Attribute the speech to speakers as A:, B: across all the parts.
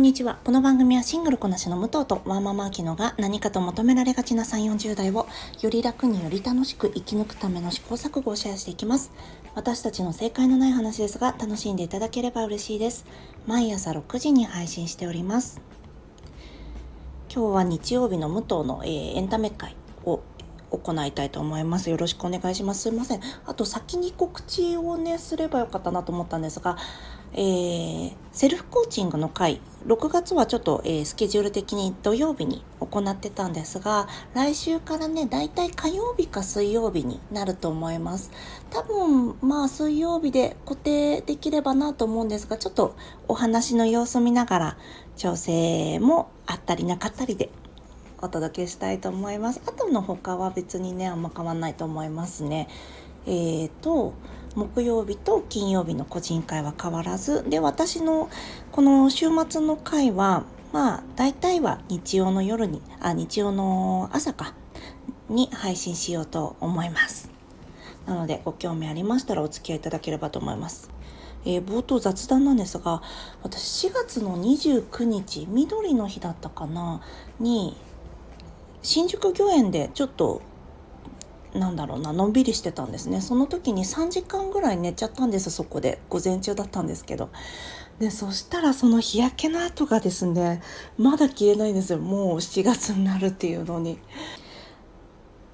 A: こんにちは。この番組はシングルこなしの武藤とワーママアキノが何かと求められがちな3、40代をより楽により楽しく生き抜くための試行錯誤をシェアしていきます。私たちの正解のない話ですが楽しんでいただければ嬉しいです。毎朝6時に配信しております。今日は日曜日の武藤の、えー、エンタメ会を行いたいと思います。よろしくお願いします。すいません。あと先に告知をね、すればよかったなと思ったんですが、えー、セルフコーチングの会、6月はちょっと、えー、スケジュール的に土曜日に行ってたんですが、来週からね、だいたい火曜日か水曜日になると思います。多分、まあ水曜日で固定できればなと思うんですが、ちょっとお話の様子見ながら調整もあったりなかったりでお届けしたいと思います。あとの他は別にね、あんま変わんないと思いますね。えーと、木曜日と金曜日の個人会は変わらず、で、私のこの週末の会は、まあ、大体は日曜の夜に、あ、日曜の朝か、に配信しようと思います。なので、ご興味ありましたらお付き合いいただければと思います。えー、冒頭雑談なんですが、私4月の29日、緑の日だったかな、に、新宿御苑でちょっとなんだろうなのんびりしてたんですね。その時に3時間ぐらい寝ちゃったんですそこで。午前中だったんですけど。でそしたらその日焼けの跡がですねまだ消えないんですよ。もう7月になるっていうのに。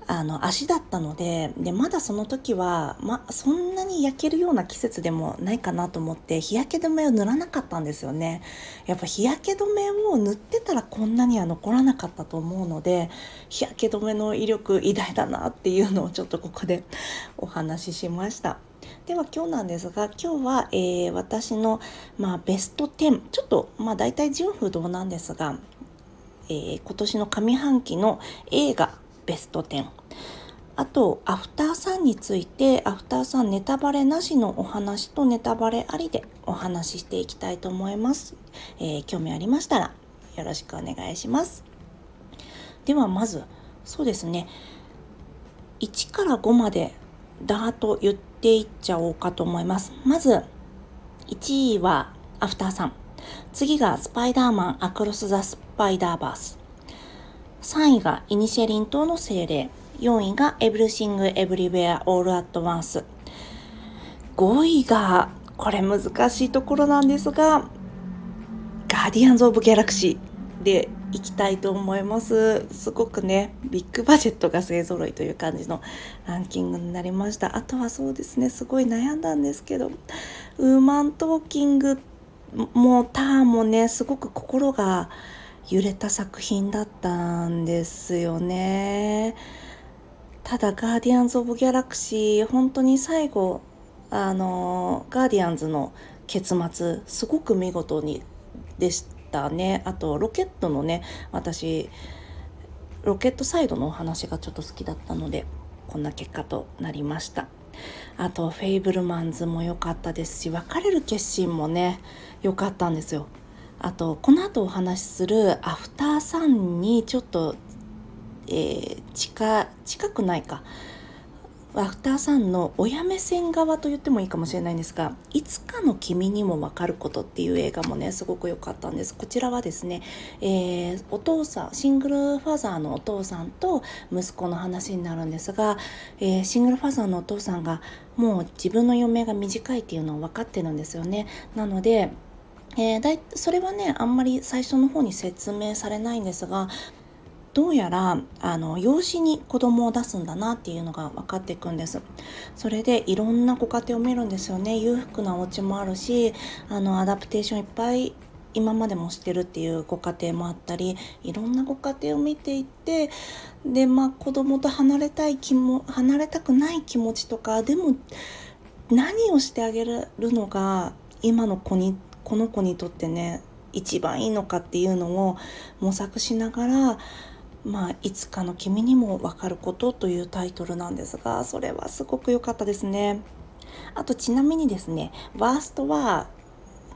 A: あの足だったのででまだその時は、ま、そんなに焼けるような季節でもないかなと思って日焼け止めを塗らなかったんですよね。やっぱ日焼け止めを塗ってたらこんなには残らなかったと思うので日焼け止めの威力偉大だなっていうのをちょっとここで お話ししました。では今日なんですが今日は、えー、私の、まあ、ベスト10ちょっとまあ大体順不動なんですが、えー、今年の上半期の映画ベスト10あとアフターさんについてアフターさんネタバレなしのお話とネタバレありでお話ししていきたいと思います、えー、興味ありましたらよろしくお願いします。ではまずそうですね。1から5までダーと言っていっちゃおうかと思います。まず1位はアフターサン次がスパイダーマンアクロス・ザ・スパイダーバース。3位がイニシェリン島の精霊。4位がエブリシング・エブリウェア・オール・アット・ワンス。5位が、これ難しいところなんですが、ガーディアンズ・オブ・ギャラクシーでいきたいと思います。すごくね、ビッグバジェットが勢ぞろいという感じのランキングになりました。あとはそうですね、すごい悩んだんですけど、ウーマントーキングもターンもね、すごく心が揺れた作品だったんですよね。ただ、ガーディアンズ・オブ・ギャラクシー、本当に最後、あの、ガーディアンズの結末、すごく見事にでしたね。あと、ロケットのね、私、ロケットサイドのお話がちょっと好きだったので、こんな結果となりました。あと、フェイブルマンズも良かったですし、別れる決心もね、良かったんですよ。あとこの後お話しするアフターサンにちょっと、えー、近近くないか。アフターサンの親目線側と言ってもいいかもしれないんですが「いつかの君にもわかること」っていう映画もねすごく良かったんです。こちらはですね、えー、お父さんシングルファザーのお父さんと息子の話になるんですが、えー、シングルファザーのお父さんがもう自分の余命が短いっていうのを分かってるんですよね。なのでえー、だいそれはねあんまり最初の方に説明されないんですがどうやらあの養子に子供を出すんだなっていうのが分かっていくんです。それでいろんなご家庭を見るんですよね。裕福なお家もあるしあのアダプテーションいっぱい今までもしてるっていうご家庭もあったりいろんなご家庭を見ていってでまあ子供と離れたい気も離れたくない気持ちとかでも何をしてあげるのが今の子にこの子にとってね一番いいのかっていうのを模索しながらまあ、いつかの君にもわかることというタイトルなんですが、それはすごく良かったですね。あとちなみにですね、ワーストは、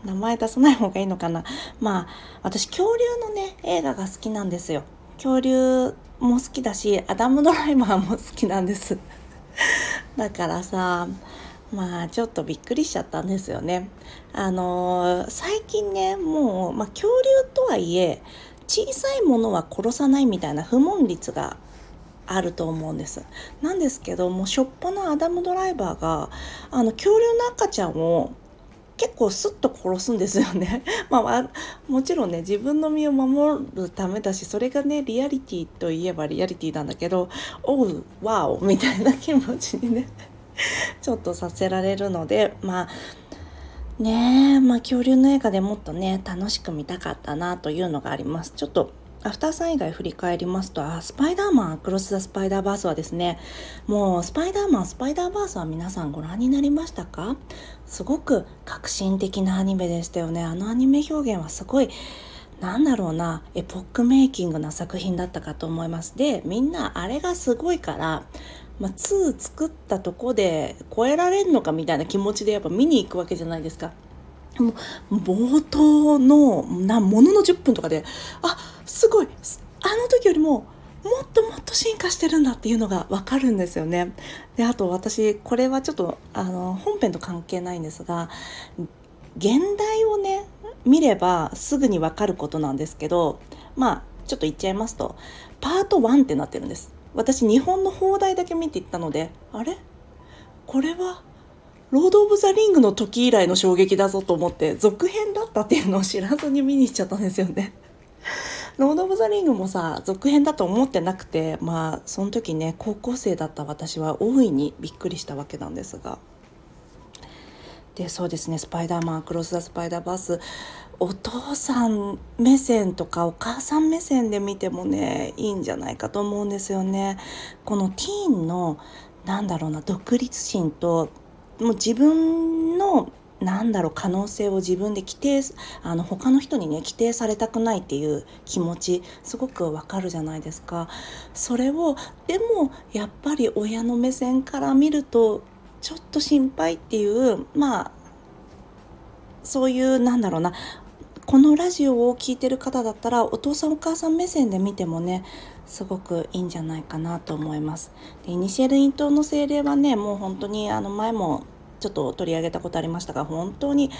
A: 名前出さない方がいいのかな。まあ、私恐竜のね、映画が好きなんですよ。恐竜も好きだし、アダム・ドライバーも好きなんです。だからさ、まあちょっとびっくりしちゃったんですよね。あのー、最近ねもう、まあ、恐竜とはいえ小さいものは殺さないみたいな不問率があると思うんです。なんですけどもうしょっぱなアダムドライバーがあの恐竜の赤ちゃんを結構スッと殺すんですよね。まあ、もちろんね自分の身を守るためだしそれがねリアリティといえばリアリティなんだけど「おうわお」みたいな気持ちにね ちょっとさせられるのでまあねえまあ恐竜の映画でもっとね楽しく見たかったなというのがあります。ちょっとアフターさん以外振り返りますと、あ、スパイダーマン、クロス・ザ・スパイダーバースはですね、もうスパイダーマン、スパイダーバースは皆さんご覧になりましたか？すごく革新的なアニメでしたよね。あのアニメ表現はすごい、なんだろうな、エポックメイキングな作品だったかと思います。で、みんなあれがすごいから、まあ、2作ったとこで超えられるのかみたいな気持ちでやっぱ見に行くわけじゃないですか。もう冒頭のなものの10分とかであすごいあの時よりももっともっと進化してるんだっていうのが分かるんですよね。であと私これはちょっとあの本編と関係ないんですが現代をね見ればすぐに分かることなんですけどまあちょっと言っちゃいますとパート1ってなってるんです。私日本の邦題だけ見ていったのであれ？これはロード・オブ・ザ・リングの時以来の衝撃だぞと思って続編だったっていうのを知らずに見に行っちゃったんですよね。ロード・オブ・ザ・リングもさ続編だと思ってなくてまあその時ね高校生だった私は大いにびっくりしたわけなんですが。でそうですね「スパイダーマンアクロス・ザ・スパイダーバース」お父さん目線とかお母さん目線で見てもねいいんじゃないかと思うんですよね。このティーンのなんだろうな独立心ともう自分のなんだろう可能性を自分で規定あの他の人にね規定されたくないっていう気持ちすごくわかるじゃないですかそれをでもやっぱり親の目線から見るとちょっと心配っていうまあそういうなんだろうなこのラジオを聴いてる方だったらお父さんお母さん目線で見てもねすごくいいんじゃないかなと思います。でイニシエルイントの精霊はねもう本当にあの前もちょっと取り上げたことありましたが本当に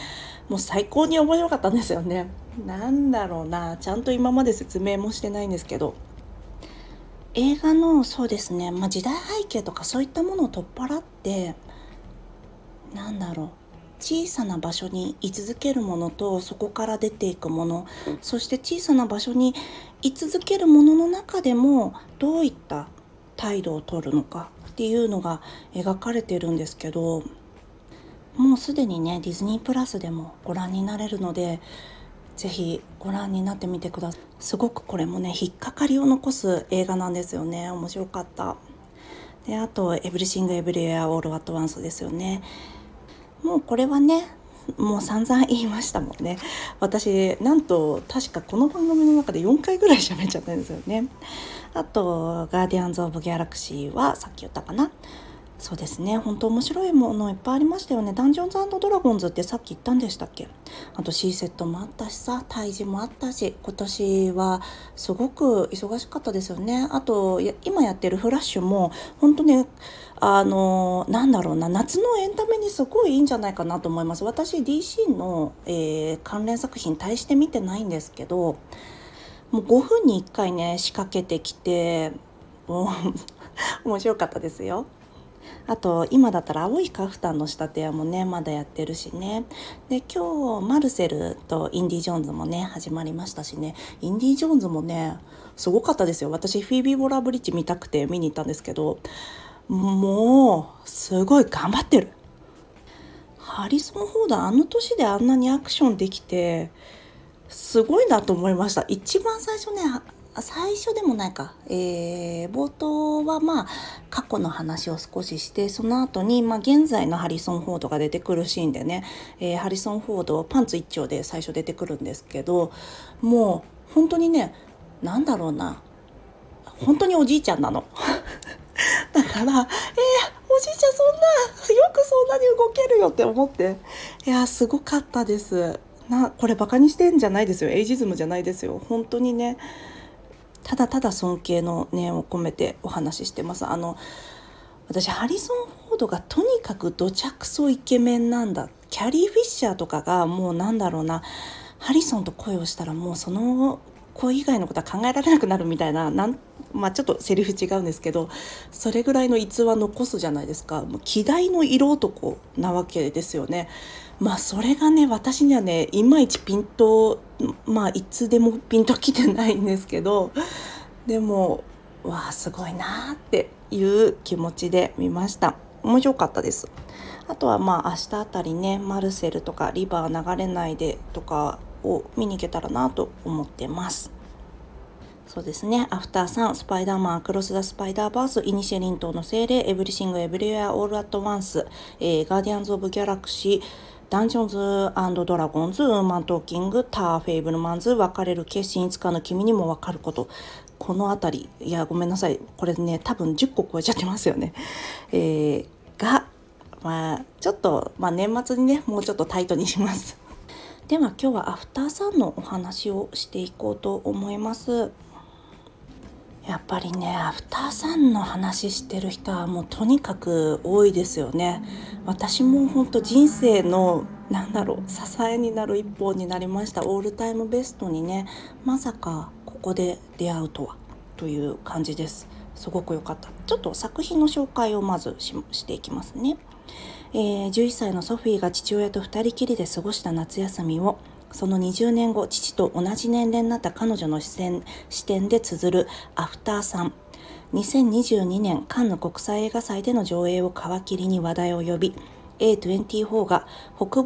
A: もう最高に面白かったんですよね。なんだろうなちゃんと今まで説明もしてないんですけど映画のそうですね、まあ、時代背景とかそういったものを取っ払ってなんだろう小さな場所に居続けるものとそこから出ていくもの。そして小さな場所に居続けるものの中でもどういった態度をとるのかっていうのが描かれてるんですけどもうすでにねディズニープラスでもご覧になれるので是非ご覧になってみてください。すごくこれもね引っかかりを残す映画なんですよね。面白かった。であと「エブリシング・エブリウェア・オール・アット・ワンス」ですよね。もうこれはねもう散々言いましたもんね。私なんと確かこの番組の中で4回ぐらい喋っちゃったんですよね。あと「ガーディアンズ・オブ・ギャラクシー」はさっき言ったかな。そうですね。本当面白いものいっぱいありましたよね。ダンジョンズドラゴンズってさっき言ったんでしたっけ？あと C セットもあったしさ退治もあったし今年はすごく忙しかったですよね。あと今やってるフラッシュも本当にあのなんだろうな夏のエンタメにすごいいいんじゃないかなと思います。私 DC の、えー、関連作品大して見てないんですけどもう5分に1回ね仕掛けてきてもう 面白かったですよ。あと今だったら青いカフタンの仕立て屋もねまだやってるしね。で今日マルセルとインディ・ジョーンズもね始まりましたしね。インディ・ジョーンズもねすごかったですよ。私フィービー・ボラブリッジ見たくて見に行ったんですけどもうすごい頑張ってる。ハリソン・フォードあの年であんなにアクションできてすごいなと思いました。一番最初ね最初でもないか、えー、冒頭はまあ過去の話を少ししてその後にまあ現在のハリソン・フォードが出てくるシーンでね、えー、ハリソン・フォードパンツ一丁で最初出てくるんですけどもう本当にね何だろうな。本当におじいちゃんなの。だから、えー、おじいちゃんそんな、よくそんなに動けるよって思って、いや、すごかったです。な、これバカにしてんじゃないですよ。エイジズムじゃないですよ。本当にね、ただただ尊敬の念を込めてお話ししてます。あの私ハリソン・フォードがとにかくどちゃくそイケメンなんだキャリー・フィッシャーとかがもうなんだろうなハリソンと恋をしたらもうその子以外のことは考えられなくなるみたいななんまあ、ちょっとセリフ違うんですけどそれぐらいの逸話残すじゃないですか。もう希代の色男なわけですよね。まあそれがね私にはねいまいちピンとまあいつでもピンときてないんですけどでもわあすごいなっていう気持ちで見ました。面白かったです。あとはまあ明日あたりねマルセルとかリバー流れないでとかを見に行けたらなと思ってます。そうですね。アフターサン、スパイダーマン、アクロス・ザ・スパイダーバース、イニシェリン島の精霊、エブリシング・エブリウェア・オール・アット・ワンス、えー、ガーディアンズ・オブ・ギャラクシー、ダンジョンズドラゴンズ、ウーマントーキング、ター、フェイブルマンズ、別れる決心いつかの君にもわかること。この辺り、いや、ごめんなさい。これね、多分10個超えちゃってますよね。えー、が、まあ、ちょっと、まあ、年末にね、もうちょっとタイトにします。では今日はアフターさんのお話をしていこうと思います。やっぱりねアフターさんの話してる人はもうとにかく多いですよね。私も本当人生のなんだろう支えになる一本になりました。オールタイムベストにねまさかここで出会うとはという感じです。すごく良かった。ちょっと作品の紹介をまずしていきますね、えー、11歳のソフィーが父親と2人きりで過ごした夏休みをその20年後、父と同じ年齢になった彼女の視線視点で綴るアフターさん。2022年カンヌ国際映画祭での上映を皮切りに話題を呼び、A24 が北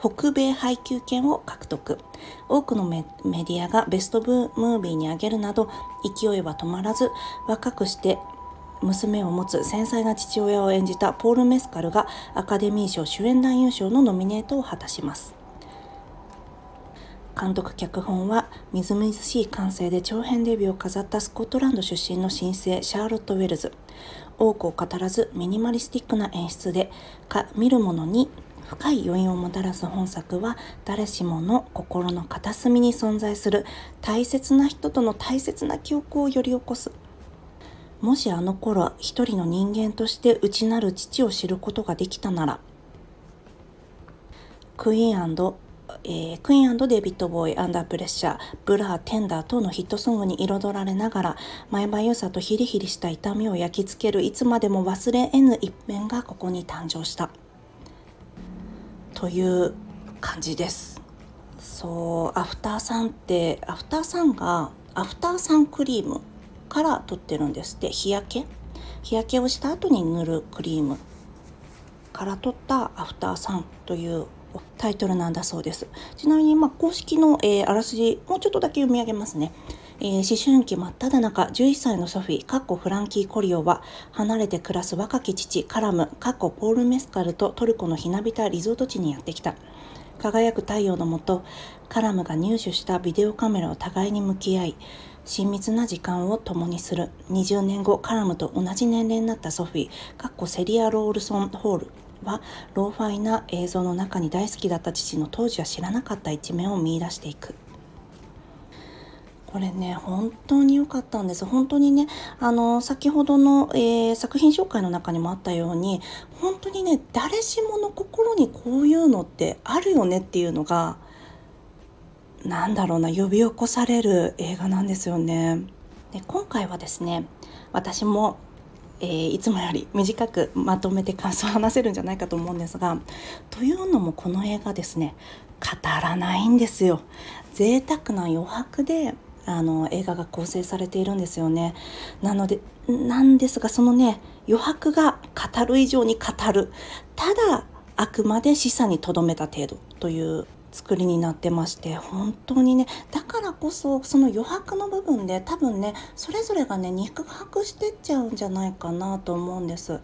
A: 北米配給権を獲得。多くのメディアがベストムービーに挙げるなど、勢いは止まらず、若くして娘を持つ繊細な父親を演じたポール・メスカルがアカデミー賞主演男優賞のノミネートを果たします。監督脚本はみずみずしい感性で長編デビューを飾ったスコットランド出身の新星シャーロット・ウェルズ。多くを語らずミニマリスティックな演出でか見る者に深い余韻をもたらす本作は誰しもの心の片隅に存在する大切な人との大切な記憶を呼び起こす。もしあの頃一人の人間として内なる父を知ることができたならクイーンえー、クイーンデビッド・ボウイ、アンダープレッシャー、ブラー、テンダー等のヒットソングに彩られながら、前歯ゆさとヒリヒリした痛みを焼き付けるいつまでも忘れ得ぬ一面がここに誕生した。という感じです。そう、アフターさんって、アフターさんが、アフターサンクリームから取ってるんですって、日焼け？日焼けをした後に塗るクリームから取ったアフターサンというタイトルなんだそうです。ちなみに、まあ、公式の、えー、あらすじ、もうちょっとだけ読み上げますね。えー、思春期真っ只中、11歳のソフィー、かっこフランキー・コリオは、離れて暮らす若き父、カラム、かっこポール・メスカルとトルコのひなびたリゾート地にやってきた。輝く太陽のもと、カラムが入手したビデオカメラを互いに向き合い、親密な時間を共にする。20年後、カラムと同じ年齢になったソフィー、かっこセリア・ロールソン・ホールはローファイな映像の中に大好きだった父の当時は知らなかった一面を見いだしていくこれね本当に良かったんです本当にねあの先ほどの、えー、作品紹介の中にもあったように本当にね誰しもの心にこういうのってあるよねっていうのがなんだろうな呼び起こされる映画なんですよね。で今回はですね私もえー、いつもより短くまとめて感想を話せるんじゃないかと思うんですがというのもこの映画ですね語らないんですよ。贅沢な余白であの映画が構成されているんですよね。なのでなんですがそのね余白が語る以上に語る。ただあくまで示唆にとどめた程度という作りになってまして本当にねだからこそその余白の部分で多分ねそれぞれがね肉薄してっちゃうんじゃないかなと思うんです。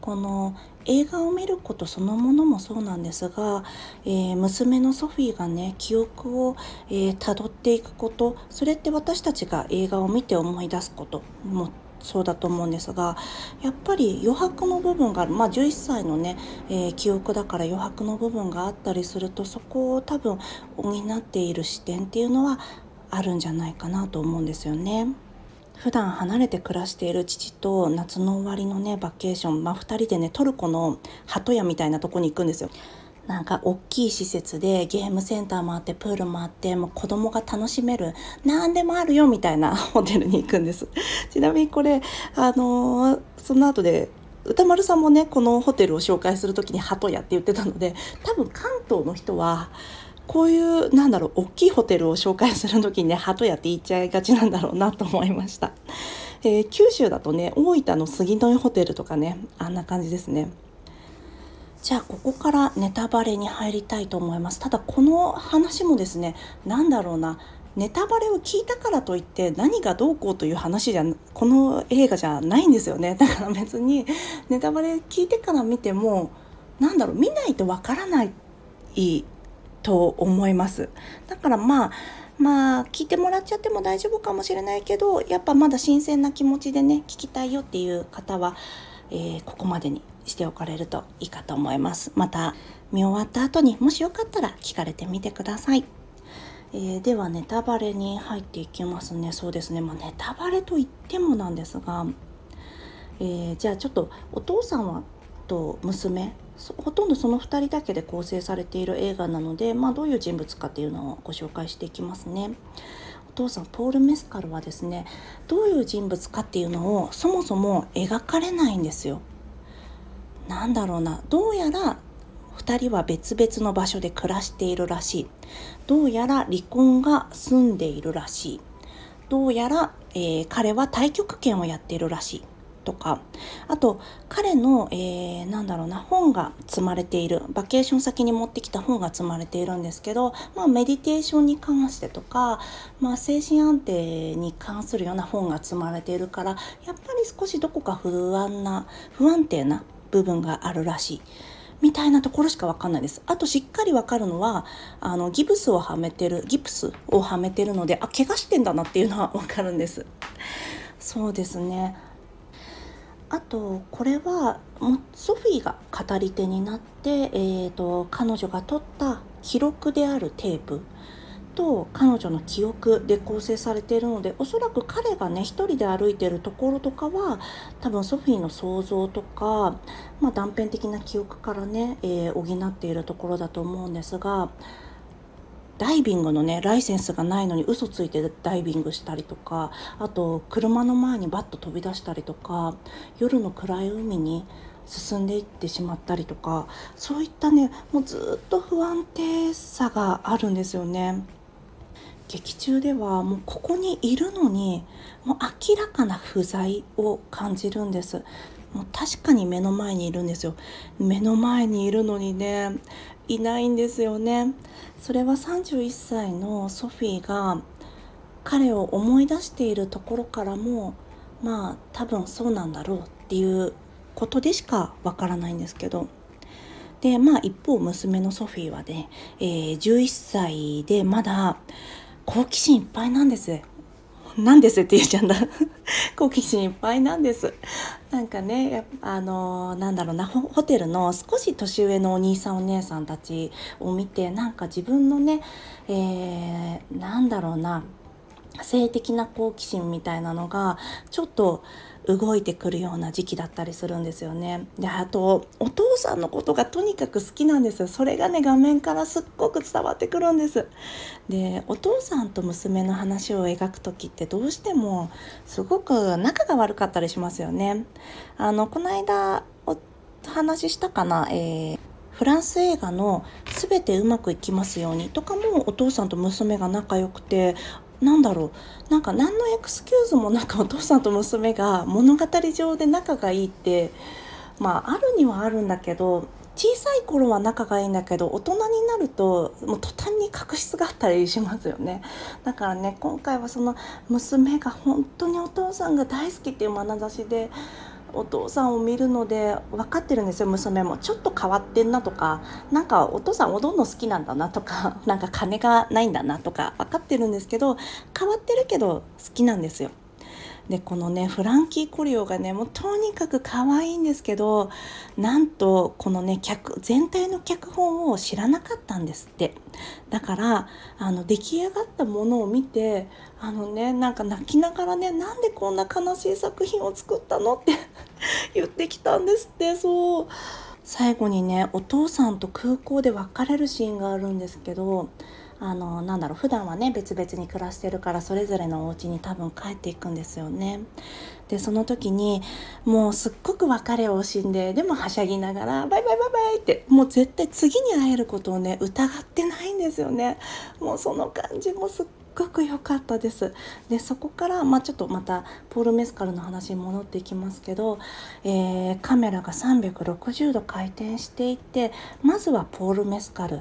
A: この映画を見ることそのものもそうなんですが、えー、娘のソフィーがね記憶をたど、えー、っていくことそれって私たちが映画を見て思い出すこともそうだと思うんですがやっぱり余白の部分がまあ11歳のね、えー、記憶だから余白の部分があったりするとそこを多分補っている視点っていうのはあるんじゃないかなと思うんですよね。普段離れて暮らしている父と夏の終わりのねバケーション、まあ、2人でねトルコの鳩屋みたいなとこに行くんですよ。なんか大きい施設でゲームセンターもあってプールもあってもう子供が楽しめる何でもあるよみたいな ホテルに行くんです。ちなみにこれあのー、その後で歌丸さんもねこのホテルを紹介する時に鳩屋って言ってたので多分関東の人はこういうなんだろう大きいホテルを紹介する時にね鳩屋って言っちゃいがちなんだろうなと思いました、えー、九州だとね大分の杉の井ホテルとかねあんな感じですね。じゃあここからネタバレに入りたいと思います。ただこの話もですね何だろうな。ネタバレを聞いたからといって何がどうこうという話じゃこの映画じゃないんですよね。だから別にネタバレ聞いてから見ても何だろう見ないとわからないと思います。だからまあまあ聞いてもらっちゃっても大丈夫かもしれないけどやっぱまだ新鮮な気持ちでね聞きたいよっていう方は、えー、ここまでにしておかれるといいかと思います。また見終わった後にもしよかったら聞かれてみてください、えー、ではネタバレに入っていきますね。そうですね。まあ、ネタバレと言ってもなんですが、えー、じゃあちょっとお父さんはと娘ほとんどその2人だけで構成されている映画なので、まあ、どういう人物かっていうのをご紹介していきますね。お父さんポール・メスカルはですねどういう人物かっていうのをそもそも描かれないんですよ。なんだろうなどうやら2人は別々の場所で暮らしているらしい。どうやら離婚が済んでいるらしい。どうやら、えー、彼は太極拳をやっているらしい。とかあと彼の、えー、なんだろうな本が積まれているバケーション先に持ってきた本が積まれているんですけど、まあ、メディテーションに関してとか、まあ、精神安定に関するような本が積まれているからやっぱり少しどこか不安な不安定な部分があるらしい。みたいなところしかわかんないです。あとしっかりわかるのは、あの、ギブスをはめてる、ギプスをはめてるので、あ、怪我してんだなっていうのはわかるんです。そうですね。あとこれはソフィーが語り手になって、えーと、彼女が取った記録であるテープと彼女の記憶で構成されているのでおそらく彼がね一人で歩いてるところとかは多分ソフィーの想像とか、まあ、断片的な記憶からね、えー、補っているところだと思うんですがダイビングのねライセンスがないのに嘘ついてダイビングしたりとかあと車の前にバッと飛び出したりとか夜の暗い海に進んでいってしまったりとかそういったねもうずっと不安定さがあるんですよね。劇中ではもうここにいるのにもう明らかな不在を感じるんですもう確かに目の前にいるんですよ目の前にいるのにねいないんですよね。それは31歳のソフィーが彼を思い出しているところからもまあ多分そうなんだろうっていうことでしかわからないんですけど。でまあ一方娘のソフィーはね、えー、11歳でまだ好奇心いっぱいなんです。なんですって言っちゃうんだ。好奇心いっぱいなんです。なんかねあのなんだろうなホテルの少し年上のお兄さんお姉さんたちを見てなんか自分のね、えー、なんだろうな性的な好奇心みたいなのがちょっと動いてくるような時期だったりするんですよね。であとお父さんのことがとにかく好きなんですよ。それがね画面からすっごく伝わってくるんです。でお父さんと娘の話を描く時ってどうしてもすごく仲が悪かったりしますよね。あのこの間お話ししたかな、えーフランス映画の「全てうまくいきますように」とかもお父さんと娘が仲良くてなんだろう。なんか何のエクスキューズもなんか お父さんと娘が物語上で仲がいいってまああるにはあるんだけど小さい頃は仲がいいんだけど大人になるともう途端に確執があったりしますよね。だからね今回はその娘が本当にお父さんが大好きっていう眼差しでお父さんを見るので分かってるんですよ娘も。ちょっと変わってんなとかなんかお父さん踊るの好きなんだなとか なんか金がないんだなとか分かってるんですけど変わってるけど好きなんですよ。でこのねフランキー・コリオがねもうとにかく可愛いんですけどなんとこのね脚全体の脚本を知らなかったんですって。だからあの出来上がったものを見てあのねなんか泣きながらねなんでこんな悲しい作品を作ったのって 言ってきたんですってそう。最後にねお父さんと空港で別れるシーンがあるんですけどあのなんだろう普段はね別々に暮らしてるからそれぞれのお家に多分帰っていくんですよね。でその時にもうすっごく別れを惜しんででもはしゃぎながら「バイバイバイバイ」ってもう絶対次に会えることをね疑ってないんですよね。もうその感じもすっごく良かったです。でそこから、まあ、ちょっとまたポール・メスカルの話に戻っていきますけど、えー、カメラが360度回転していってまずはポール・メスカル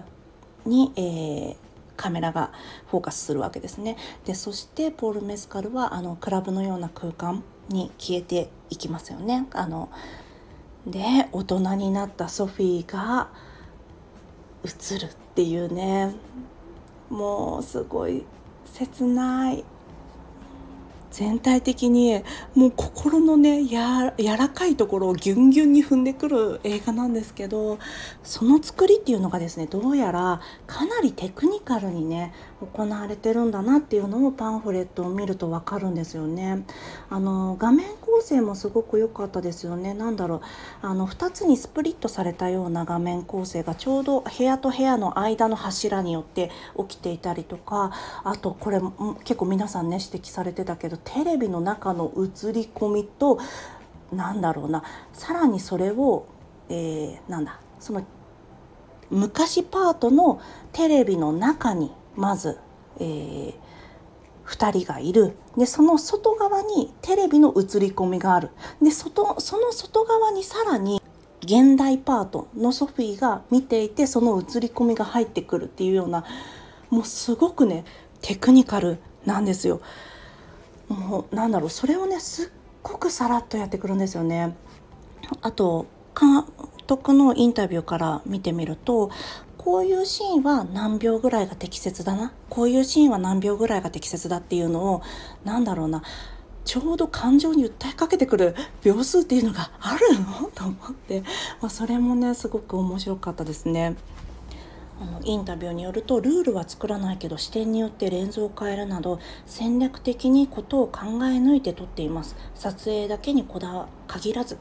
A: に、えー、カメラがフォーカスするわけですね。でそしてポール・メスカルはあのクラブのような空間に消えていきますよね。あので大人になったソフィーが映るっていうねもうすごい切ない全体的にもう心のねや柔らかいところをギュンギュンに踏んでくる映画なんですけどその作りっていうのがですねどうやらかなりテクニカルにね行われてるんだなっていうのをパンフレットを見るとわかるんですよね。あの画面構成もすごく良かったですよね。なんだろうあの2つにスプリットされたような画面構成がちょうど部屋と部屋の間の柱によって起きていたりとかあとこれ結構皆さんね指摘されてたけどテレビの中の映り込みとなんだろうな。さらにそれを、えー、なんだ。その昔パートのテレビの中にまず、えー、2人がいる。でその外側にテレビの映り込みがある。で外その外側にさらに現代パートのソフィーが見ていてその映り込みが入ってくるっていうようなもうすごくねテクニカルなんですよ。もうなんだろうそれをねすっごくさらっとやってくるんですよね。あと監督のインタビューから見てみるとこういうシーンは何秒ぐらいが適切だな？こういうシーンは何秒ぐらいが適切だっていうのを何だろうなちょうど感情に訴えかけてくる 秒数っていうのがあるの？と思って、まあ、それもねすごく面白かったですね。あのインタビューによるとルールは作らないけど視点によってレンズを変えるなど戦略的にことを考え抜いて撮っています撮影だけにこだ限らず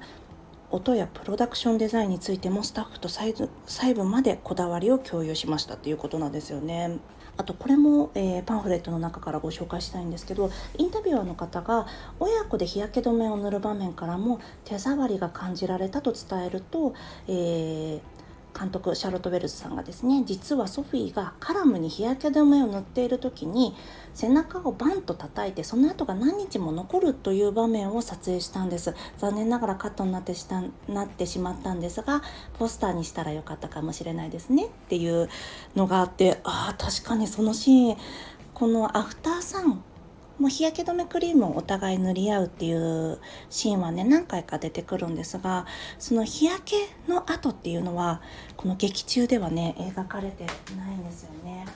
A: 音やプロダクションデザインについてもスタッフと細部までこだわりを共有しましたっていうことなんですよね。あとこれも、えー、パンフレットの中からご紹介したいんですけどインタビュアーの方が親子で日焼け止めを塗る場面からも手触りが感じられたと伝えると、えー、監督シャーロット・ウェルズさんがですね実はソフィーがカラムに日焼け止めを塗っている時に背中をバンと叩いてその後が何日も残るという場面を撮影したんです。残念ながらカットになってしたなってしまったんですがポスターにしたらよかったかもしれないですねっていうのがあってああ確かにそのシーンこのアフターサンもう日焼け止めクリームをお互い塗り合うっていうシーンはね何回か出てくるんですがその日焼けの後っていうのはこの劇中ではね描かれてないんですよね。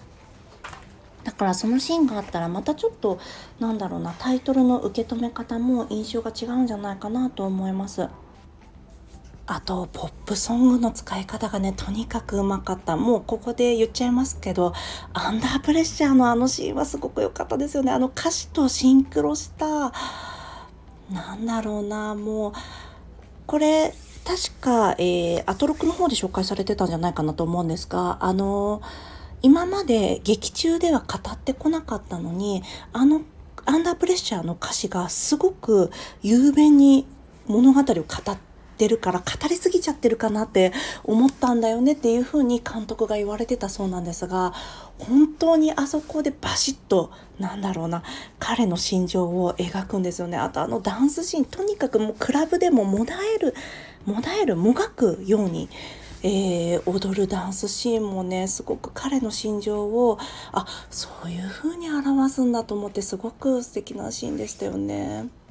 A: だからそのシーンがあったらまたちょっとなんだろうなタイトルの受け止め方も印象が違うんじゃないかなと思います。あとポップソングの使い方がねとにかくうまかった。もうここで言っちゃいますけどアンダープレッシャーのあのシーンはすごく良かったですよね。あの歌詞とシンクロしたなんだろうなもうこれ確か、えー、アトロクの方で紹介されてたんじゃないかなと思うんですがあの今まで劇中では語ってこなかったのにあのアンダープレッシャーの歌詞がすごく雄弁に物語を語ってってるから語りすぎちゃってるかなって思ったんだよねっていうふうに監督が言われてたそうなんですが本当にあそこでバシッとなんだろうな彼の心情を描くんですよねあとあのダンスシーンとにかくもうクラブでももだえるもだえるもがくようにえー、踊るダンスシーンもねすごく彼の心情をあそういう風に表すんだと思ってすごく素敵なシーンでしたよね。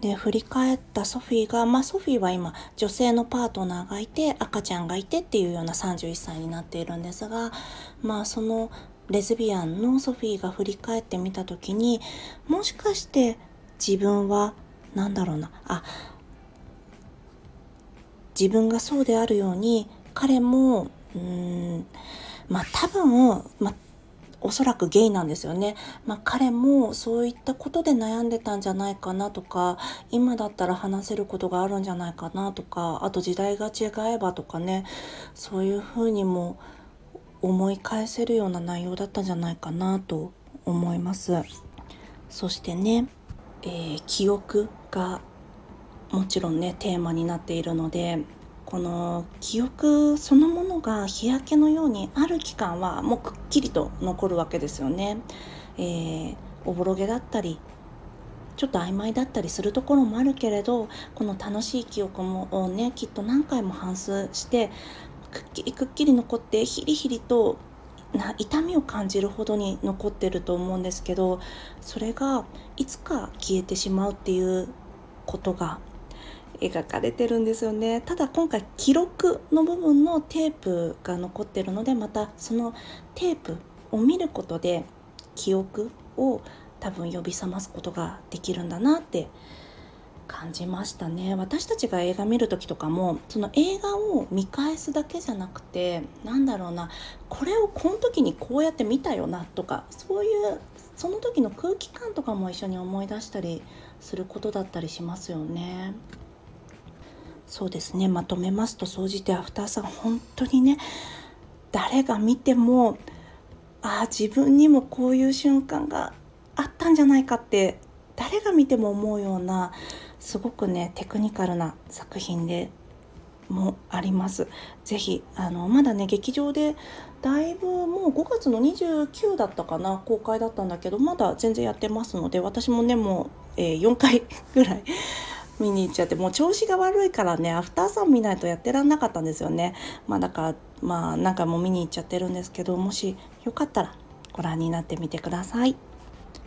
A: で振り返ったソフィーが、まあ、ソフィーは今女性のパートナーがいて赤ちゃんがいてっていうような31歳になっているんですが、まあ、そのレズビアンのソフィーが振り返ってみた時にもしかして自分は何だろうなあ自分がそうであるように彼もうんまあ多分、まあ、おそらくゲイなんですよね。まあ、彼もそういったことで悩んでたんじゃないかなとか今だったら話せることがあるんじゃないかなとかあと時代が違えばとかねそういうふうにも思い返せるような内容だったんじゃないかなと思います。そしてね、えー、記憶がもちろんねテーマになっているのでこの記憶そのものが日焼けのようにある期間はもうくっきりと残るわけですよね。えー、おぼろげだったりちょっと曖昧だったりするところもあるけれどこの楽しい記憶もねきっと何回も反芻してくっきりくっきり残ってヒリヒリとな痛みを感じるほどに残ってると思うんですけどそれがいつか消えてしまうっていうことが描かれてるんですよねただ今回記録の部分のテープが残ってるのでまたそのテープを見ることで記憶を多分呼び覚ますことができるんだなって感じましたね私たちが映画見る時とかもその映画を見返すだけじゃなくてなんだろうなこれをこの時にこうやって見たよなとかそういうその時の空気感とかも一緒に思い出したりすることだったりしますよね。そうですねまとめますと総じてアフターさん本当にね誰が見てもああ自分にもこういう瞬間があったんじゃないかって誰が見ても思うようなすごくねテクニカルな作品でもあります。ぜひあのまだね劇場でだいぶもう5月の29だったかな公開だったんだけどまだ全然やってますので私もねもう、えー、4回ぐらい見に行っちゃってもう調子が悪いからねアフターさん見ないとやってらんなかったんですよね。まあだからまあ何回も見に行っちゃってるんですけどもしよかったらご覧になってみてください。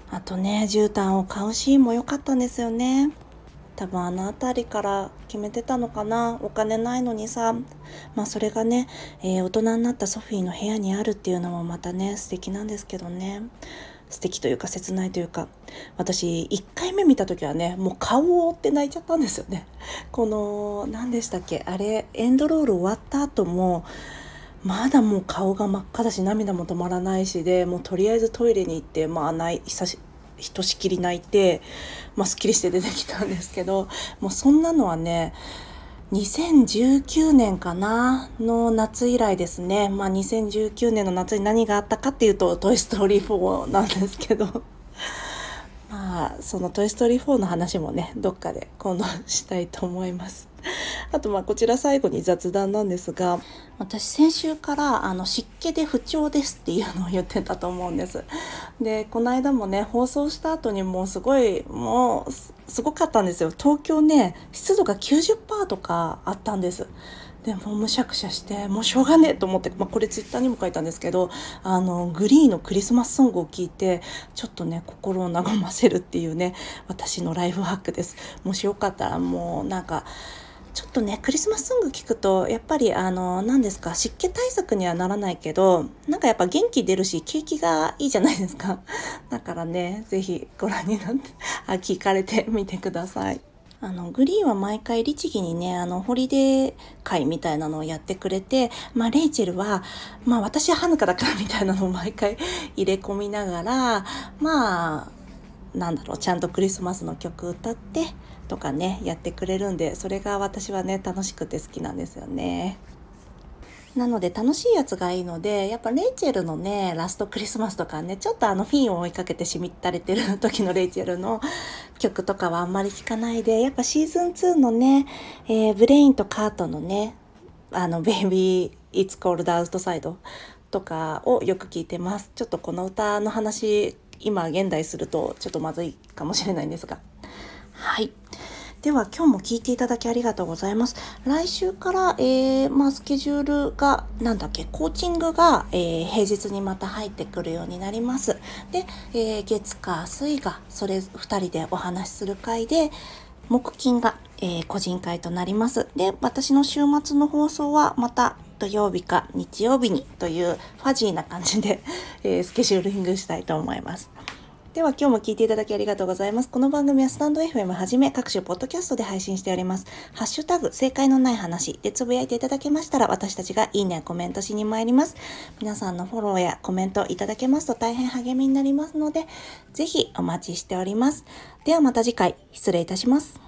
A: あとね絨毯を買うシーンも良かったんですよね。多分あの辺りから決めてたのかな。お金ないのにさ。まあそれがね、えー、大人になったソフィーの部屋にあるっていうのもまたね素敵なんですけどね。素敵というか切ないというか私1回目見た時はねもう顔を覆って泣いちゃったんですよね。この何でしたっけあれエンドロール終わった後もまだもう顔が真っ赤だし涙も止まらないしでもうとりあえずトイレに行ってまあ泣い久しひとしきり泣いて、まあ、すっきりして出てきたんですけどもうそんなのはね2019年かなの夏以来ですね。まあ2019年の夏に何があったかっていうと、トイストーリー4なんですけど。まあ、そのトイストーリー4の話もね、どっかで今度したいと思います。あとまあこちら最後に雑談なんですが私先週からあの湿気で不調ですっていうのを言ってたと思うんです。でこの間もね放送した後にもうすごいもうすごかったんですよ。東京ね湿度が90%とかあったんです。でもむしゃくしゃしてもうしょうがねえと思って、まあ、これツイッターにも書いたんですけどあのグリーのクリスマスソングを聴いてちょっとね心を和ませるっていうね私のライフハックですもしよかったらもうなんかちょっとねクリスマスソング聞くとやっぱりあの何ですか湿気対策にはならないけどなんかやっぱ元気出るし景気がいいじゃないですかだからね是非ご覧になってあ聞かれてみてください。あの、グリーンは毎回律儀にね、あの、ホリデー会みたいなのをやってくれて、まあ、レイチェルは、まあ、私はハヌカだからみたいなのを毎回入れ込みながら、まあ、なんだろう、ちゃんとクリスマスの曲歌って、とかねやってくれるんでそれが私はね楽しくて好きなんですよね。なので楽しいやつがいいのでやっぱレイチェルのねラストクリスマスとかねちょっとあのフィンを追いかけてしみったれてる時のレイチェルの 曲とかはあんまり聞かないでやっぱシーズン2のね、えー、ブレインとカートのねあのベイビー It's Cold Outside とかをよく聞いてますちょっとこの歌の話今現代するとちょっとまずいかもしれないんですがはい。では今日も聞いていただきありがとうございます。来週から、えー、まあ、スケジュールが、なんだっけ、コーチングが、えー、平日にまた入ってくるようになります。で、えー、月火水が、それ2人でお話しする回で、木金が、え個人会となります。で、私の週末の放送はまた土曜日か日曜日にというファジーな感じで、えスケジューリングしたいと思います。では今日も聞いていただきありがとうございます。この番組はスタンド FM はじめ各種ポッドキャストで配信しております。ハッシュタグ正解のない話でつぶやいていただけましたら私たちがいいねやコメントしに参ります。皆さんのフォローやコメントいただけますと大変励みになりますので、ぜひお待ちしております。ではまた次回失礼いたします。